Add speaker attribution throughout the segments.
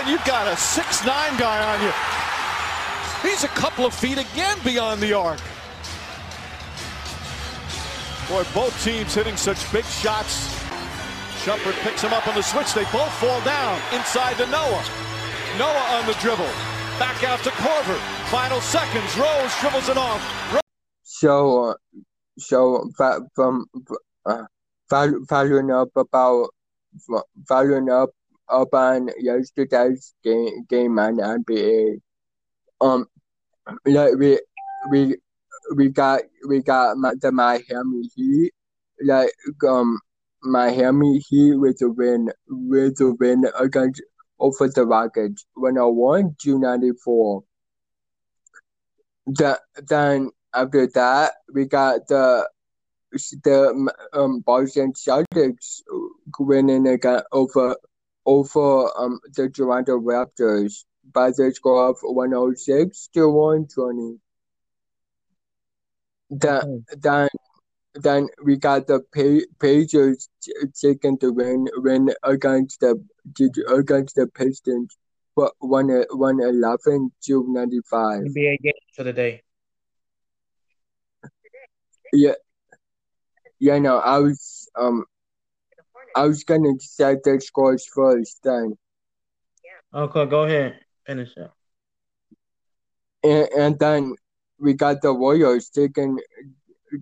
Speaker 1: Again, you've got a six-nine guy on you. He's a couple of feet again beyond the arc. Boy, both teams hitting such big shots. Shumpert picks him up on the switch. They both fall down inside to Noah. Noah on the dribble. Back out to Korver. Final seconds. Rose dribbles it off. Rose
Speaker 2: So, uh, so from uh, following up about following up up on yesterday's game game on NBA. Um, like we we we got we got the Miami Heat like um Miami Heat with a win with a win against over the Rockets 101 to 94. The, then after that we got the the um Boston Celtics winning again over over um the Toronto Raptors by the score of 106 to 120. Then, then, then we got the pa- Pacers taking the win win against the against the Pistons for one one eleven to ninety five.
Speaker 3: NBA game for the day.
Speaker 2: Yeah, yeah. No, I was um, I was gonna set the scores first, then
Speaker 3: Okay, go ahead. Finish up.
Speaker 2: and, and then we got the Warriors taking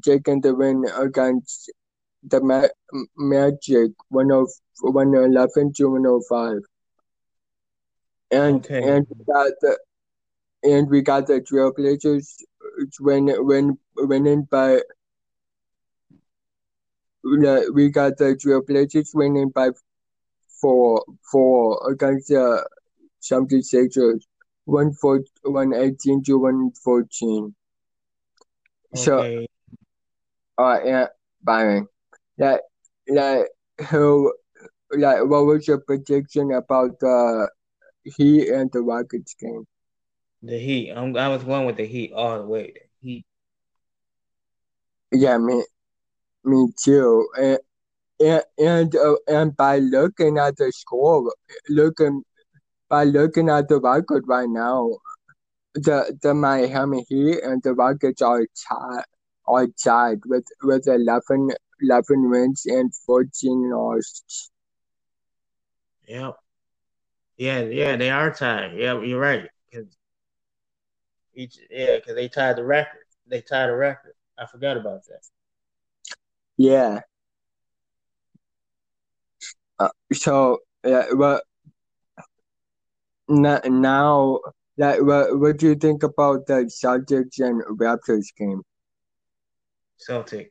Speaker 2: taking the win against the Ma- Magic one of one eleven to one oh five. And
Speaker 3: Okay.
Speaker 2: and we got the and we got the Trailblazers win win winning by we got the Trailblazers winning by four four against uh, the 76ers uh, one four one eighteen to one fourteen. So
Speaker 3: Okay.
Speaker 2: uh yeah Byron. Like like who like what was your prediction about the Heat and the Rockets game?
Speaker 3: The Heat. I'm, I was going with the Heat all the way. The Heat.
Speaker 2: Yeah, me me too. And and and, uh, and by looking at the score, looking by looking at the record right now, the the Miami Heat and the Rockets are tied are tied with with 11, 11 wins and fourteen losses.
Speaker 3: Yep. Yeah, yeah, they are tied. Yeah, you're right. 'Cause each, yeah, because they tied the record. They tied the record. I forgot about that.
Speaker 2: Yeah. Uh, so yeah, well, now, like what what do you think about the Celtics and Raptors game?
Speaker 3: Celtics.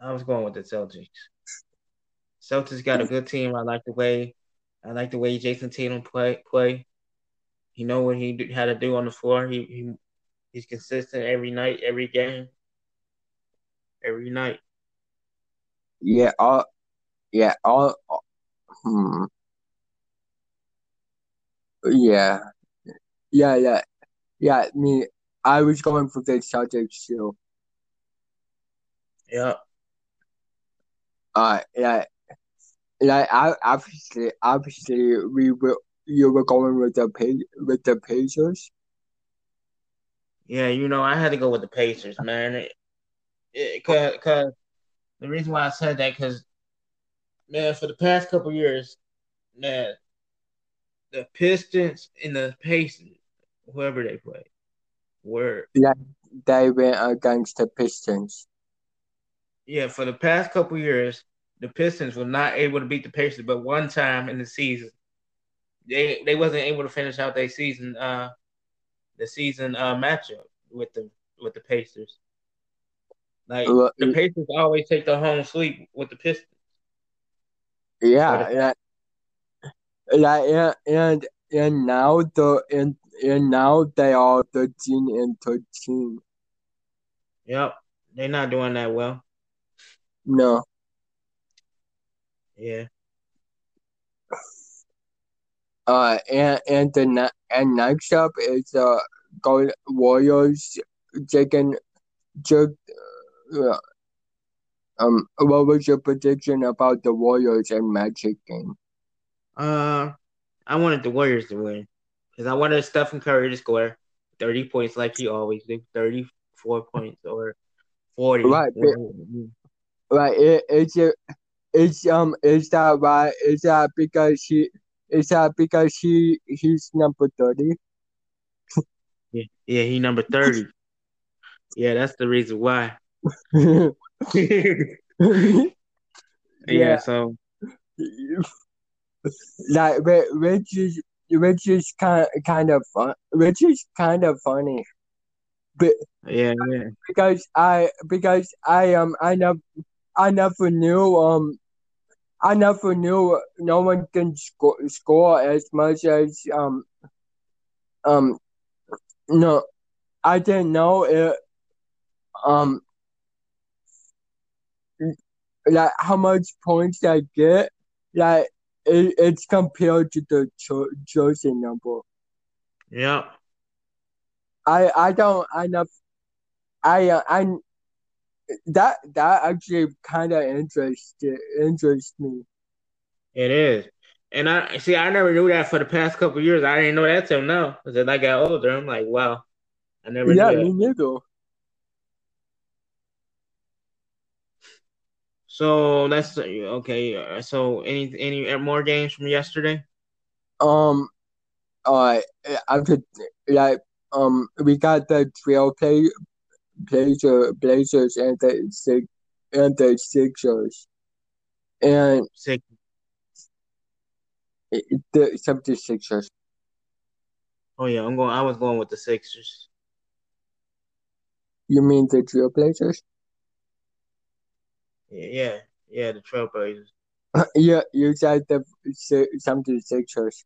Speaker 3: I was going with the Celtics. Celtics got a good team. I like the way, I like the way Jayson Tatum play. Play. He know what he how to do on the floor. He, he he's consistent every night, every game, every night.
Speaker 2: Yeah, all yeah, all hmm. Yeah. Yeah, yeah. Yeah, me I was going for the Celtics too.
Speaker 3: Yeah.
Speaker 2: Uh yeah. Like I obviously obviously we were you were going with the with the Pacers.
Speaker 3: Yeah, you know, I had to go with the Pacers, man. It, it, cause, cause the reason why I said that, cause man, for the past couple years, man, the Pistons and the Pacers, whoever they play, were
Speaker 2: Yeah, they went against the Pistons.
Speaker 3: yeah, for the past couple years, the Pistons were not able to beat the Pacers, but one time in the season, they they wasn't able to finish out their season, uh, the season uh matchup with the with the Pacers. Like the Pacers always take the home sweep with the Pistons.
Speaker 2: Yeah, yeah, yeah, and and and now the and and now they are thirteen and thirteen.
Speaker 3: Yep, they're not doing that well.
Speaker 2: No,
Speaker 3: Yeah,
Speaker 2: uh, and and the and next up is uh, Gold Warriors taking took. Uh, um, what was your prediction about the Warriors and Magic game?
Speaker 3: uh, I wanted the Warriors to win because I wanted Stephen Curry to score thirty points like he always did, thirty four points or forty.
Speaker 2: Right, right. It, it's a, it's um is that why is that because he is that because he he's number thirty?
Speaker 3: yeah, yeah, he number thirty. yeah, that's the reason why. yeah. so
Speaker 2: like which is which is kind kind of fun, which is kind of funny. But
Speaker 3: yeah, yeah,
Speaker 2: because I because I um I never I never knew um I never knew no one can score score as much as um um no I didn't know it um like how much points I get like it, it's compared to the cho- jersey number.
Speaker 3: Yeah.
Speaker 2: I I don't I know I uh, I that that actually kind of interested interests me.
Speaker 3: It is, and I see. I never knew that for the past couple years. I didn't know that till now. Because I got older, I'm like, wow, I never. Knew.
Speaker 2: Yeah, me neither.
Speaker 3: So let's okay. So any any more games from yesterday?
Speaker 2: Um, uh, after like um, we got the trail play Blazer, Blazers and the six and the Sixers, and
Speaker 3: Six.
Speaker 2: the 76ers.
Speaker 3: Oh yeah, I'm going. I was going with the Sixers.
Speaker 2: You mean the Trailblazers?
Speaker 3: Yeah, yeah, the Trailblazers.
Speaker 2: yeah, you said the 76ers.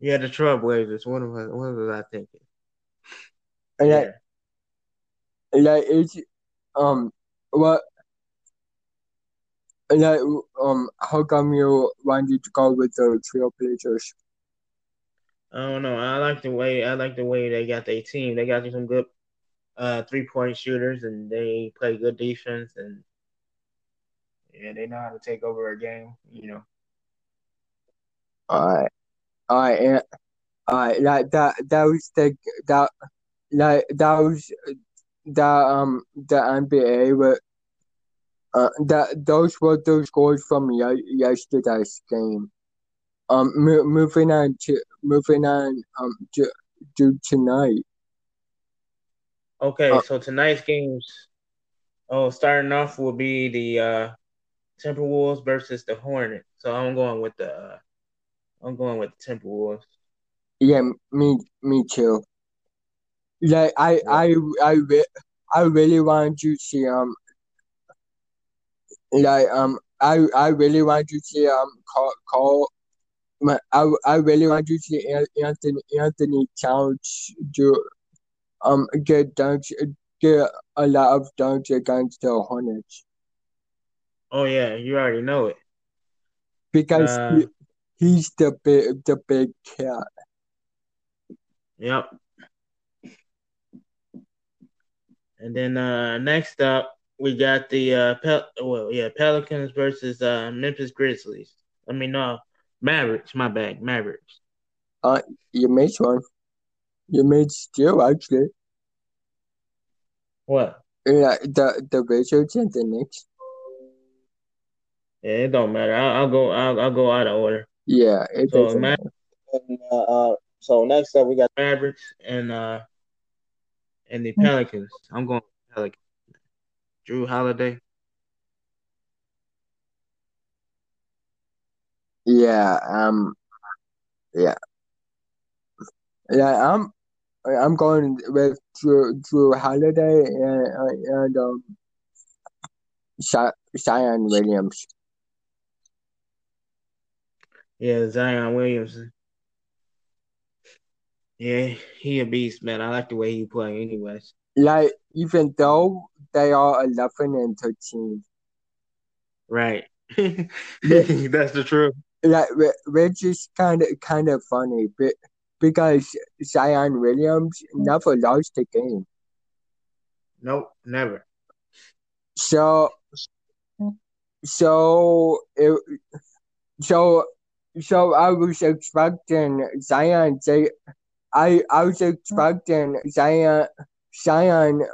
Speaker 3: Yeah, the Trailblazers. One What was what was I thinking?
Speaker 2: Yeah like it's um what like um how come you wanted to go with the Trailblazers?
Speaker 3: I don't know. I like the way I like the way they got their team. They got some good uh three point shooters and they play good defense and yeah, they know how to take over a game, you know.
Speaker 2: Alright. Alright, and alright, like that that was the that like that was the um the NBA were uh that those were those scores from yesterday's game. Um, mo- moving on to moving on um to, to tonight.
Speaker 3: Okay, uh, so tonight's games. Oh, starting off will be the uh, Timberwolves versus the Hornets. So I'm going with the uh, I'm going with the Timberwolves.
Speaker 2: Yeah, me me too. Like I I I re- I really want you to see um like um I I really want you to see um call call I I really want you to see Anthony Anthony Towns do um get dunks get a lot of dunks against the Hornets.
Speaker 3: Oh yeah, you already know it.
Speaker 2: Because uh, he, he's the big the big cat.
Speaker 3: Yep. And then uh, next up, we got the uh, Pel- well, yeah, Pelicans versus uh, Memphis Grizzlies. I mean, no, Mavericks. My bad, Mavericks.
Speaker 2: Uh, you made one. You made still actually.
Speaker 3: What?
Speaker 2: Yeah, the the Wizards and the Knicks.
Speaker 3: Yeah, it don't matter. I'll, I'll go. I'll, I'll go out of order.
Speaker 2: Yeah, it
Speaker 3: so, doesn't matter. Uh, uh, so next up, we got Mavericks and uh, and the Pelicans. I'm going Pelicans. Jrue Holiday.
Speaker 2: Yeah. Um. Yeah. Yeah. I'm. I'm going with Jrue, Jrue Holiday and and um. Zion Williams.
Speaker 3: Yeah, Zion Williamson. Yeah, he a beast, man. I like the way he play, anyways.
Speaker 2: Like even though they are eleven and thirteen.
Speaker 3: Right. That's the truth.
Speaker 2: Like which is kind of kind of funny, but because Zion Williams never lost a game.
Speaker 3: Nope, never.
Speaker 2: So, so it, so so I was expecting Zion. Say, I I was expecting Zion. Zion,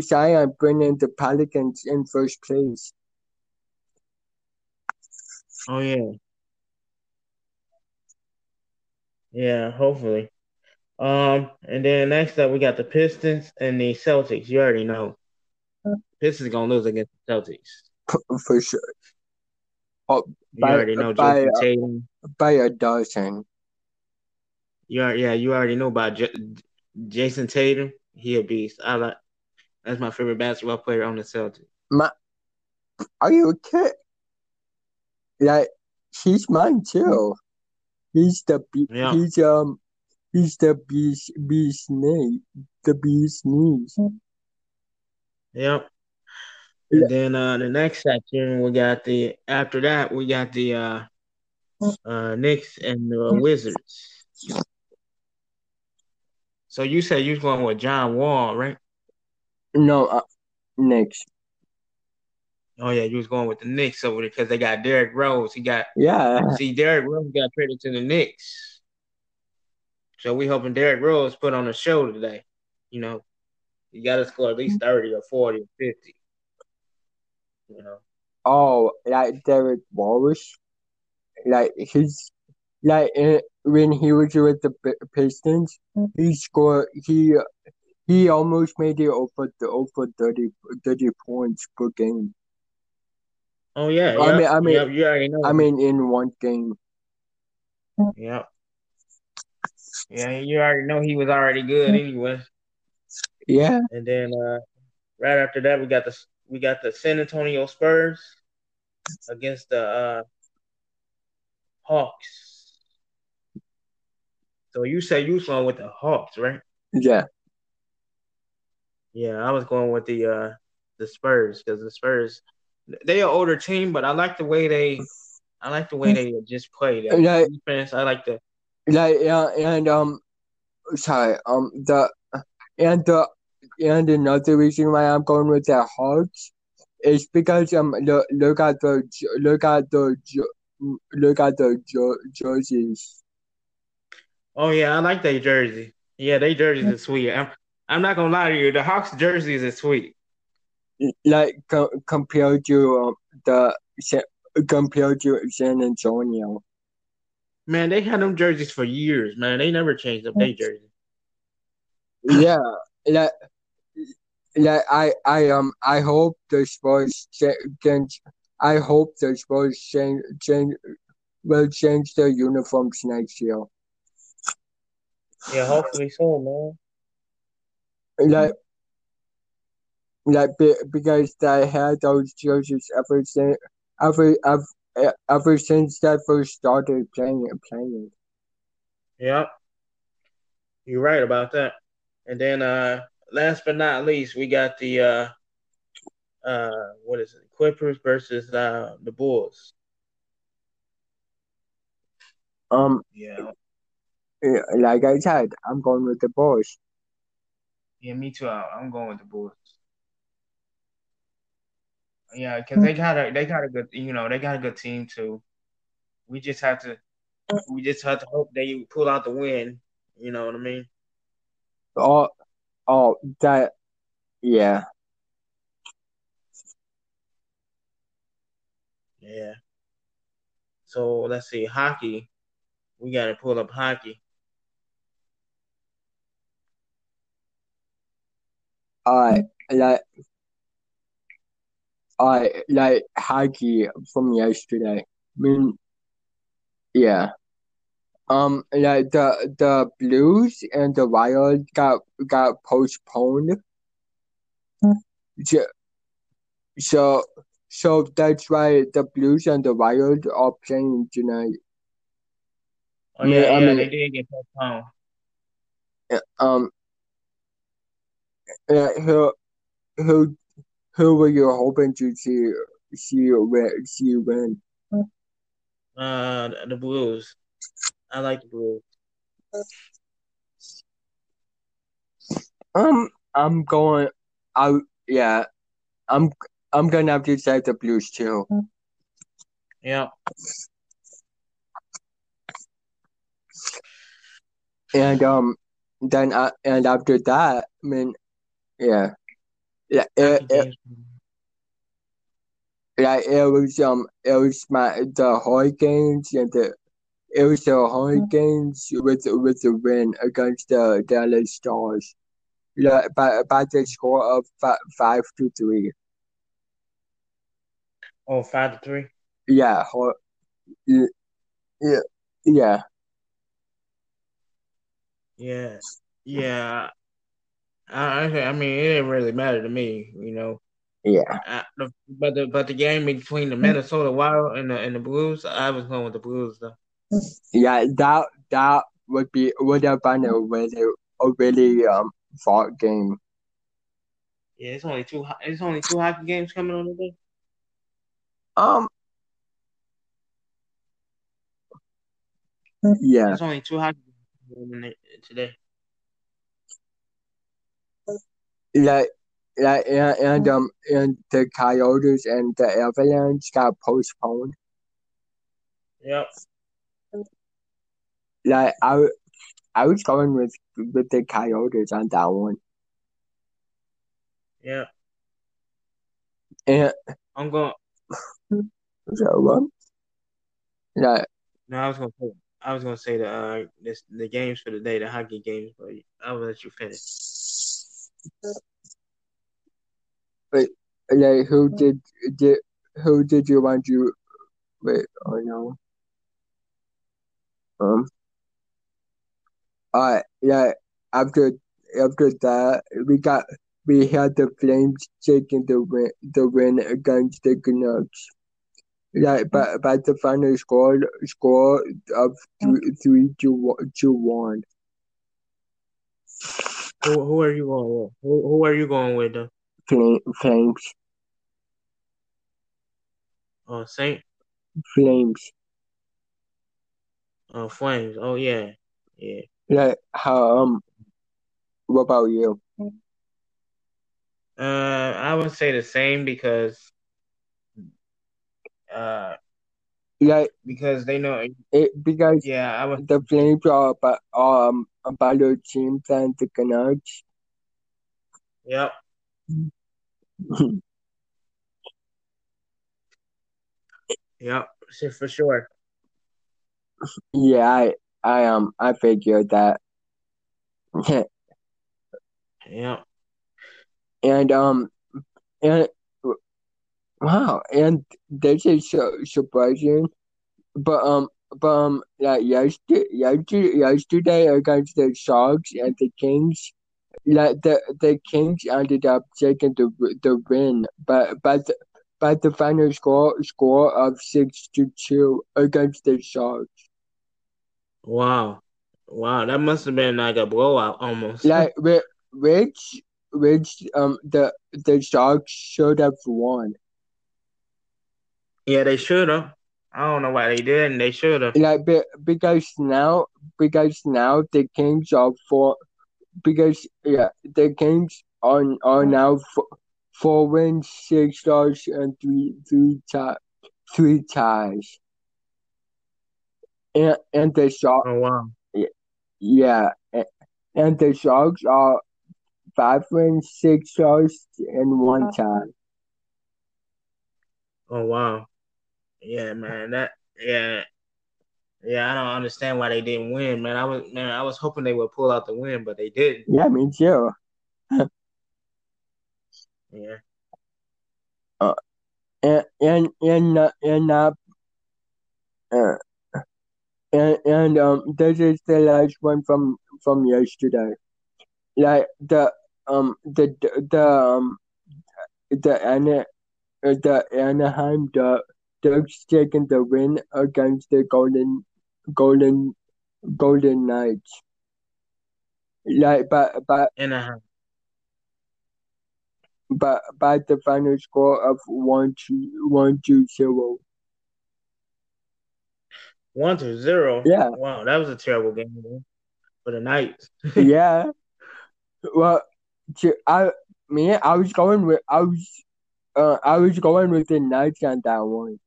Speaker 2: Zion bringing the Pelicans in first place.
Speaker 3: Oh yeah, yeah. Hopefully. Um, and then next up we got the Pistons and the Celtics. You already know, Pistons gonna lose against the Celtics
Speaker 2: for sure.
Speaker 3: Oh, you by, already know by, Tatum
Speaker 2: by a dozen.
Speaker 3: You are, yeah, you already know about J- Jayson Tatum. He a beast. I like. That's my favorite basketball player on the Celtics.
Speaker 2: My, are you a kid? Like he's mine too. He's the yeah. he's um he's the beast beast knee the beast knees.
Speaker 3: Yep. And then uh, the next section we got the after that we got the uh, uh, Knicks and the Wizards. So you said you was going with John Wall, right?
Speaker 2: No, uh, Knicks.
Speaker 3: Oh yeah, you was going with the Knicks over there because they got Derrick Rose. He got
Speaker 2: yeah.
Speaker 3: See, Derrick Rose got traded to the Knicks, so we hoping Derrick Rose put on a show today. You know, you got to score at least thirty or forty or fifty. You know.
Speaker 2: Oh, like Derrick Rose, like he's like uh, when he was with the Pistons, he scored. He he almost made it over the over 30, 30 points per game.
Speaker 3: Oh yeah,
Speaker 2: I
Speaker 3: yep,
Speaker 2: mean, I mean,
Speaker 3: yeah, you already know.
Speaker 2: I mean, in one game.
Speaker 3: Yeah. Yeah, you already know he was already good anyway.
Speaker 2: Yeah.
Speaker 3: And then uh, right after that, we got the we got the San Antonio Spurs against the uh, Hawks. So you say you was going with the Hawks, right?
Speaker 2: Yeah.
Speaker 3: Yeah, I was going with the uh, the Spurs because the Spurs they are older team, but I like the way they I like the way they just play. That defense, I like the
Speaker 2: yeah, yeah, and um, sorry, um, the and the and another reason why I'm going with the Hawks is because um, look, look at the look at the look at the jerseys.
Speaker 3: Oh yeah, I like that jersey. Yeah, they jerseys are sweet. I'm I'm not gonna lie to you, the Hawks jerseys are sweet
Speaker 2: like co- compared to um, the compared to San Antonio.
Speaker 3: Man, they had them jerseys for years. Man, they never changed up their jersey.
Speaker 2: Yeah, like, like I, I um, I hope the Spurs change. I hope the Spurs change, change will change their uniforms next year.
Speaker 3: Yeah, hopefully so, man.
Speaker 2: Like like because they had those jerseys ever since ever ever, ever since they first started playing playing.
Speaker 3: Yep, you're right about that. And then, uh, last but not least, we got the uh, uh, what is it? Clippers versus uh, the Bulls.
Speaker 2: Um. Yeah. Like I said, I'm going with the Bulls.
Speaker 3: Yeah, me too. I'm going with the Bulls. Yeah, because they got a they got a good you know they got a good team too. We just have to we just have to hope they pull out the win. You know what I mean?
Speaker 2: Oh, oh, that, yeah,
Speaker 3: yeah. So let's see, hockey. We got to pull up hockey.
Speaker 2: All right, like I like hockey from yesterday. I mean, yeah. Um, like the the Blues and the Wild got got postponed. So, so, so that's why the Blues and the Wild are playing tonight.
Speaker 3: Oh yeah, I mean, yeah, they did get postponed.
Speaker 2: Um, yeah, who, who who were you hoping to see see win? See win?
Speaker 3: Uh, the Blues. I like the Blues.
Speaker 2: Um, I'm going out. Yeah, I'm. I'm gonna have to say the Blues too.
Speaker 3: Yeah.
Speaker 2: and um, then uh, and after that, I mean, yeah, yeah, it, it, yeah, it was um, it was my the Hurricanes and the it was the Hurricanes with with the win against the Dallas Stars. Yeah, by by the score of five, five to three.
Speaker 3: Oh, five to three.
Speaker 2: Yeah, yeah, yeah, yeah.
Speaker 3: Yeah, yeah. I, I mean, it didn't really matter to me, you know.
Speaker 2: Yeah.
Speaker 3: I, but the but the game between the Minnesota Wild and the and the Blues, I was going with the Blues though.
Speaker 2: Yeah, that that would be would have been a really a really um fought game.
Speaker 3: Yeah, it's only two. It's only two hockey games coming on today.
Speaker 2: Um. Yeah.
Speaker 3: There's only two hockey today.
Speaker 2: Like, like, and, and um, and the Coyotes and the Avalanche got postponed.
Speaker 3: Yep.
Speaker 2: Like I, I was going with with the Coyotes on that one.
Speaker 3: Yeah.
Speaker 2: And
Speaker 3: I'm going.
Speaker 2: So what? Yeah.
Speaker 3: No, I was gonna say. I was gonna say the uh this, the games for the day, the hockey games, but I'll let you finish.
Speaker 2: Wait, like who did did who did you want you? Wait, oh no. Um. Alright, yeah. After after that, we got we had the Flames taking the win the win against the Canucks. Yeah, but but the final score score of three three to to one.
Speaker 3: Who, who are you going with? Who, who are you going with? Though?
Speaker 2: Flame, flames.
Speaker 3: Oh, Saint.
Speaker 2: Flames.
Speaker 3: Oh, flames. Oh yeah, yeah.
Speaker 2: Yeah. How um. What about you?
Speaker 3: Uh, I would say the same because. Uh,
Speaker 2: yeah,
Speaker 3: because they know
Speaker 2: it because
Speaker 3: yeah, I was
Speaker 2: the Flames are about um a better team than the Canucks.
Speaker 3: Yep. yep, for sure.
Speaker 2: Yeah, I I um I figured that.
Speaker 3: yeah.
Speaker 2: And um and wow, and this is so surprising. But um but um like yesterday yesterday yesterday against the Sharks and the Kings like the the Kings ended up taking the the win, but but the, but the final score score of six to two against the Sharks.
Speaker 3: Wow, wow, that must have been like a blowout almost.
Speaker 2: Like which which um the the Sharks should have won.
Speaker 3: Yeah, they should have. I don't know why they didn't. They should have.
Speaker 2: Like because now because now the Kings are four because yeah, the Kings are are mm. now four, four wins, six stars, and three three tie, three ties. And and the Sharks.
Speaker 3: Oh wow.
Speaker 2: Yeah, and the Sharks are five wins, six stars, and one uh-huh. tie.
Speaker 3: Oh wow. Yeah, man. That yeah. Yeah, I don't understand why they didn't win, man. I was man, I was hoping they would pull out the win, but they didn't.
Speaker 2: Yeah, me too.
Speaker 3: yeah.
Speaker 2: Uh, and and and uh, and uh, uh, and and um, this is the last one from from yesterday. Like the um the the um the Ana the Anaheim the Ducks taking the win against the Golden Golden Golden Knights. Like but but
Speaker 3: Anaheim.
Speaker 2: But by the final score of one to one to zero.
Speaker 3: One to zero.
Speaker 2: Yeah.
Speaker 3: Wow, that was a terrible game man, for the Knights.
Speaker 2: yeah. Well, I me I was going with I was uh I was going with the Knights on that one.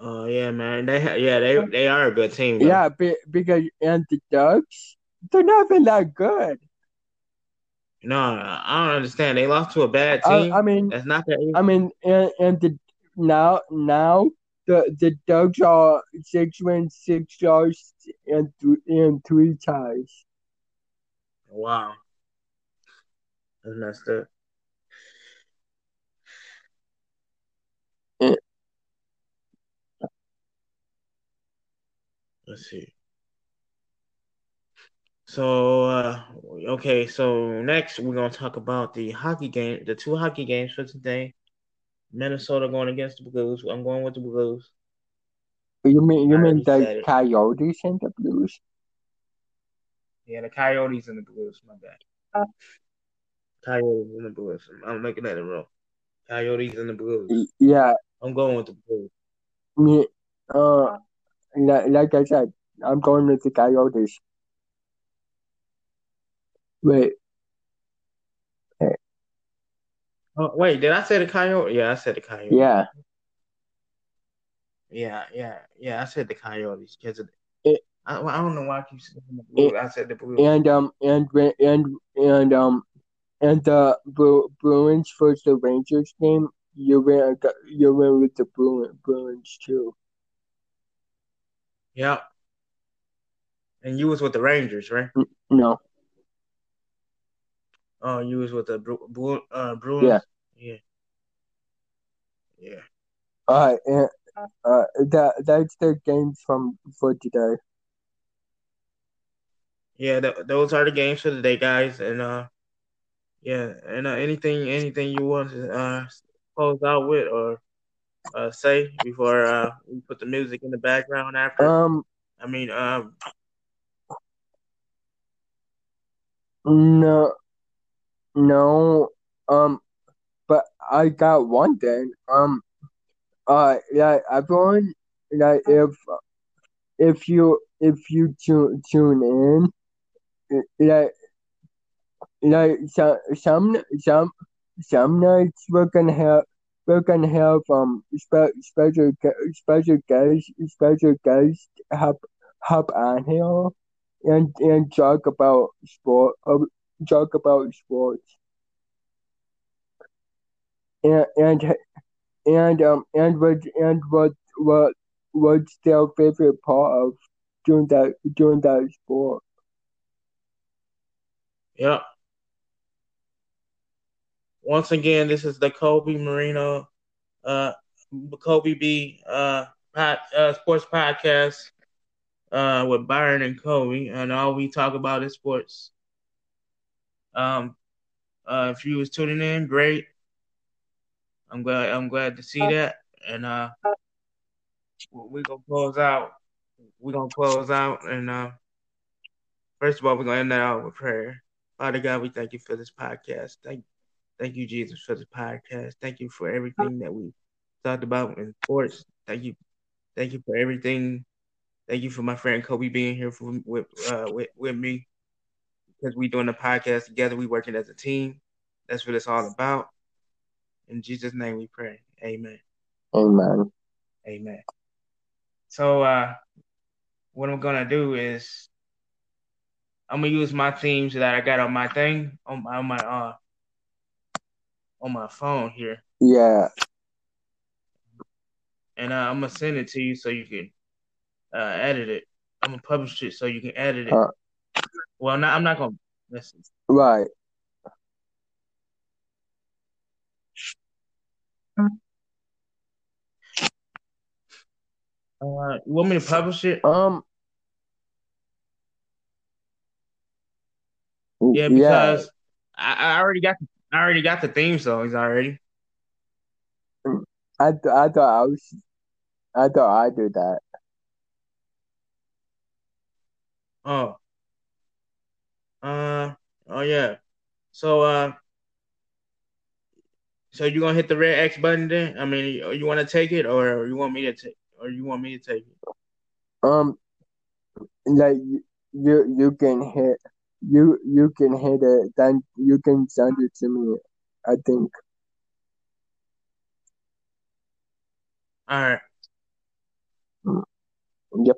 Speaker 3: Oh yeah, man. They ha- yeah they they are a good team. Though.
Speaker 2: Yeah, be, because and the Ducks, they're not even that good.
Speaker 3: No, I don't understand. They lost to a bad team.
Speaker 2: I mean,
Speaker 3: That's not that. easy.
Speaker 2: I mean, and, and the now now the the Ducks are six wins, six losses, and th- and three ties.
Speaker 3: Wow, that's messed up. Let's see. So uh, okay, so next we're gonna talk about the hockey game, the two hockey games for today. Minnesota going against the Blues. I'm going with the Blues.
Speaker 2: You mean you mean the. Coyotes and the Blues?
Speaker 3: Yeah, the Coyotes and the Blues. My bad. Coyotes and the Blues. I'm making that it wrong. Coyotes and the Blues.
Speaker 2: Yeah,
Speaker 3: I'm going with the Blues.
Speaker 2: me uh like, like I said, I'm going with the Coyotes. Wait,
Speaker 3: Oh, wait, did I say the Coyote? Yeah, I said the Coyotes.
Speaker 2: yeah,
Speaker 3: yeah, yeah, yeah. I said the Coyotes because
Speaker 2: It-
Speaker 3: I, I don't know why I keep saying the Blues. I said the Blues.
Speaker 2: and um and and and um and the Bru- Bruins versus the Rangers game, you win you win with the Bruin, Bruins too.
Speaker 3: Yep. And you was with the Rangers, right?
Speaker 2: No,
Speaker 3: Oh, you was with the Bru- Bru- uh, Bruins.
Speaker 2: Yeah.
Speaker 3: Yeah. Yeah.
Speaker 2: uh, and, uh, that that's the games from for today.
Speaker 3: Yeah, th- those are the games for today, guys. And uh, yeah, and uh, anything, anything you want to uh close out with or uh say before uh we put the music in the background after.
Speaker 2: Um,
Speaker 3: I mean, um,
Speaker 2: no, no, um, but I got one thing. Um, uh, like everyone, like if if you if you tune tune in, like like some some some some nights we're gonna have we're gonna have um spe- special special guests special guests hop hop on here and and talk about sport uh, talk about sports and and and um and what and what what what's their favorite part of doing that doing that sport
Speaker 3: Yep. Once again, this is the Kobe Marino, uh, Kobe B, uh, uh, sports podcast, uh, with Byron and Kobe, and all we talk about is sports. Um, uh, if you was tuning in, great. I'm glad. I'm glad to see that, and uh, we gonna close out. We're gonna close out, and uh, first of all, we're gonna end that out with prayer. Father God, we thank you for this podcast. Thank, thank you, Jesus, for the podcast. Thank you for everything that we talked about in sports. Thank you, thank you for everything. Thank you for my friend Kobe being here for, with uh, with with me because we doing the podcast together. We working as a team. That's what it's all about. In Jesus' name, we pray. Amen.
Speaker 2: amen
Speaker 3: Amen. So uh what I'm gonna do is I'm gonna use my themes that I got on my thing on my on my uh on my phone here,
Speaker 2: yeah
Speaker 3: and uh, I'm gonna send it to you so you can uh edit it. I'm gonna publish it so you can edit it.
Speaker 2: Uh.
Speaker 3: well, not I'm not gonna listen.
Speaker 2: right
Speaker 3: Uh, you want me to publish it?
Speaker 2: um
Speaker 3: Yeah, because I, I already got I already got the theme songs already.
Speaker 2: I, th- I thought I was I thought I did that
Speaker 3: Oh. Uh oh yeah. So uh so you gonna hit the red X button then? I mean you, you wanna take it or you want me to take or you want me to take it?
Speaker 2: um like you, you can hit you you can hit it then you can send it to me I think
Speaker 3: Alright.
Speaker 2: Yep.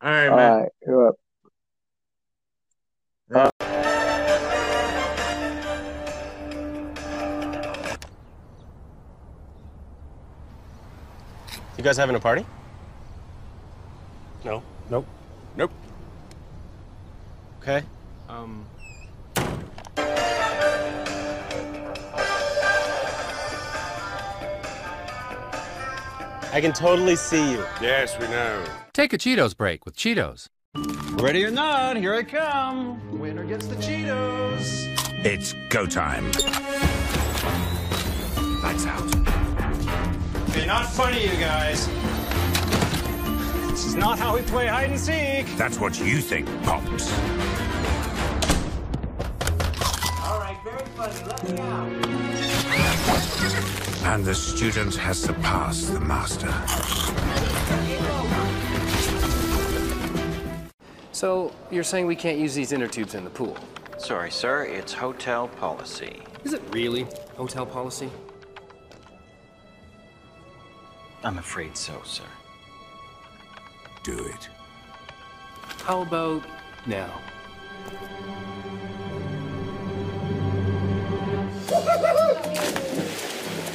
Speaker 3: All right,
Speaker 2: All
Speaker 3: man.
Speaker 2: right. Yep.
Speaker 4: You guys having a party?
Speaker 5: No.
Speaker 4: Nope.
Speaker 5: Nope.
Speaker 4: Okay. Um. I can totally see you.
Speaker 5: Yes, we know.
Speaker 6: Take a Cheetos break with Cheetos.
Speaker 7: Ready or not, here I come. Winner gets the Cheetos.
Speaker 8: It's go time. Lights out.
Speaker 7: Okay, not funny, you guys. This is not how we play hide and seek.
Speaker 8: That's what you think, Pops. And the student has surpassed the master.
Speaker 6: So, you're saying we can't use these inner tubes in the pool?
Speaker 9: Sorry, sir, it's hotel policy.
Speaker 6: Is it really hotel policy?
Speaker 9: I'm afraid so, sir.
Speaker 8: Do it.
Speaker 6: How about now?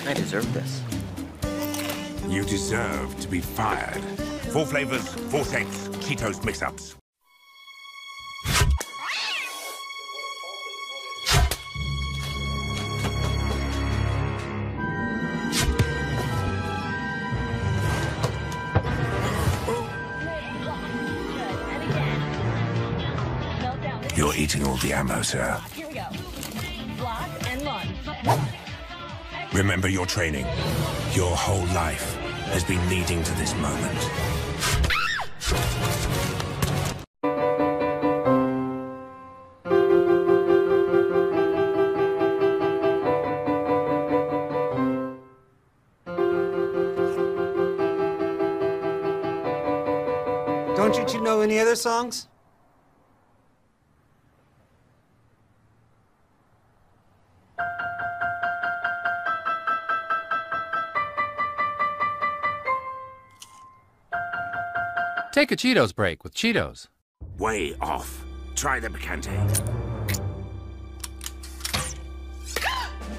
Speaker 9: I deserve this.
Speaker 8: You deserve to be fired. Four flavors, four shapes, Cheetos mix-ups. You're eating all the ammo, sir. Remember your training. Your whole life has been leading to this moment.
Speaker 7: Don't you know any other songs?
Speaker 6: Take a Cheetos break with Cheetos.
Speaker 8: Way off. Try the picante.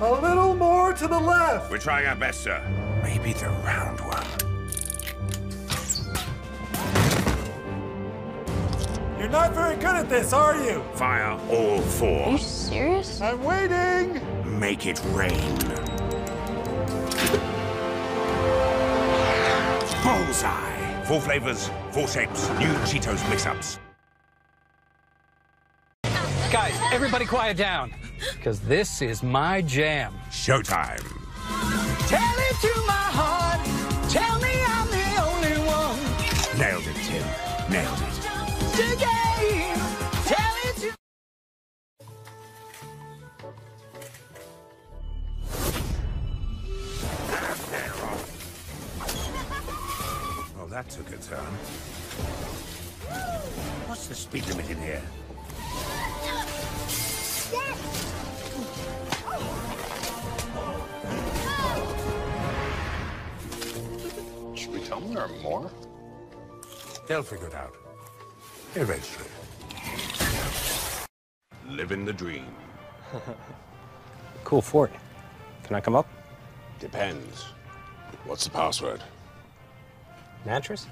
Speaker 7: A little more to the left.
Speaker 8: We're trying our best, sir. Maybe the round one.
Speaker 7: You're not very good at this, are you?
Speaker 8: Fire all four.
Speaker 10: Are you serious?
Speaker 7: I'm waiting.
Speaker 8: Make it rain. Bullseye. Four flavors, four shapes, new Cheetos mix-ups.
Speaker 11: Guys, everybody quiet down. Because this is my jam.
Speaker 8: Showtime.
Speaker 11: Tell it to my heart. Tell me I'm the only one.
Speaker 8: Nailed it, Tim. Nailed it.
Speaker 11: Today.
Speaker 8: What's the speed limit in here?
Speaker 5: Should we tell them there are more?
Speaker 8: They'll figure it out. Eventually. Living the dream.
Speaker 4: Cool fort. Can I come up?
Speaker 5: Depends. What's the password?
Speaker 4: Mattress?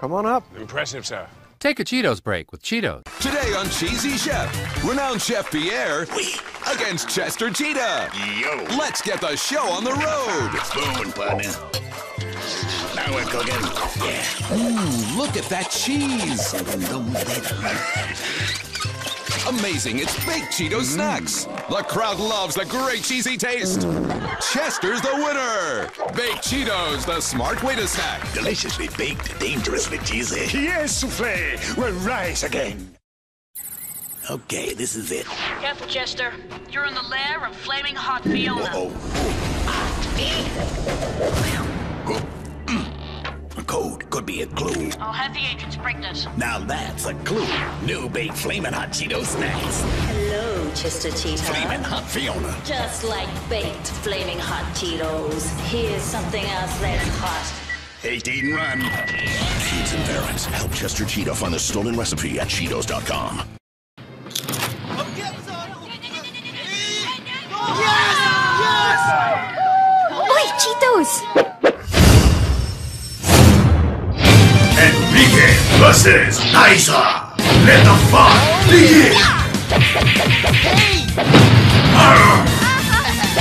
Speaker 4: Come on up.
Speaker 5: Impressive, sir.
Speaker 6: Take a Cheetos break with Cheetos.
Speaker 12: Today on Cheesy Chef, renowned chef Pierre against Chester Cheetah.
Speaker 8: Yo.
Speaker 12: Let's get the show on the road.
Speaker 8: Boom, partner. Now we're cooking. Yeah.
Speaker 12: Ooh, look at that cheese. Amazing, it's baked Cheeto snacks. The crowd loves the great cheesy taste. Chester's the winner. Baked Cheetos, the smart way to snack.
Speaker 8: Deliciously baked, dangerously cheesy. Yes, souffle. We'll rise again. Okay, this is it.
Speaker 10: Careful, Chester. You're in the lair of flaming hot Fiona.
Speaker 8: A code could be a clue.
Speaker 10: I'll have the agents bring this.
Speaker 8: Now that's a clue. New baked flaming hot Cheeto snacks.
Speaker 10: Hello,
Speaker 13: Chester Cheetah.
Speaker 14: Flaming hot Fiona.
Speaker 13: Just like baked flaming hot Cheetos. Here's something else that's hot.
Speaker 14: Hate, eat, and run. Kids and parents, help Chester Cheetah find the stolen recipe at Cheetos.com.
Speaker 15: Oi, Cheetos!
Speaker 14: Versus Isa. Let the fun begin.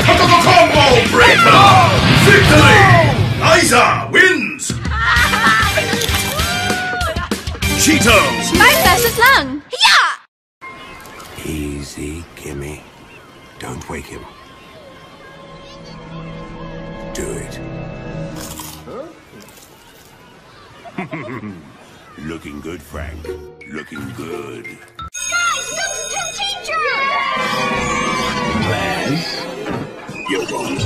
Speaker 14: Combo breaker. Victory. Isa wins. Cheetos.
Speaker 15: Mine versus Lung! Yeah!
Speaker 8: Easy, Kimmy. Don't wake him. Do it. Looking good, Frank. Looking good.
Speaker 14: Class, you won't.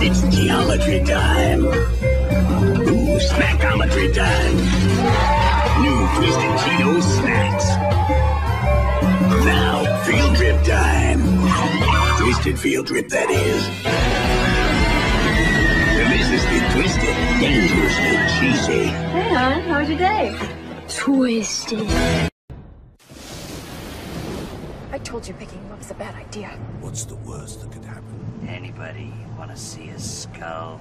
Speaker 14: It's geometry time. Ooh, snackometry time. New Twisted Cheetos snacks. Now, field trip time. Twisted field trip, that is. Deliciously twisted, dangerously cheesy.
Speaker 15: Hey, hon, how was your day? Twisted. I told you picking him up was a bad idea.
Speaker 8: What's the worst that could happen?
Speaker 16: Anybody want to see a skull?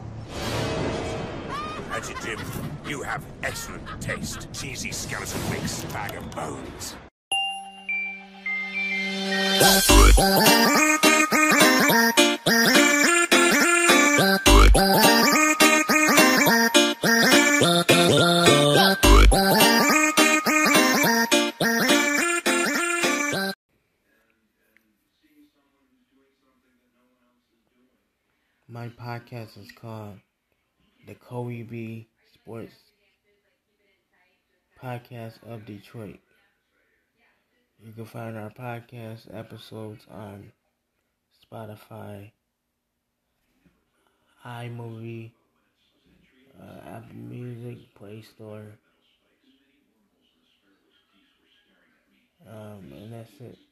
Speaker 8: Adjective, you have excellent taste. Cheesy skeleton mix, bag of bones.
Speaker 3: Podcast is called the Kobe B Sports Podcast of Detroit. You can find our podcast episodes on Spotify, iMovie, uh, Apple Music, Play Store. Um, and that's it.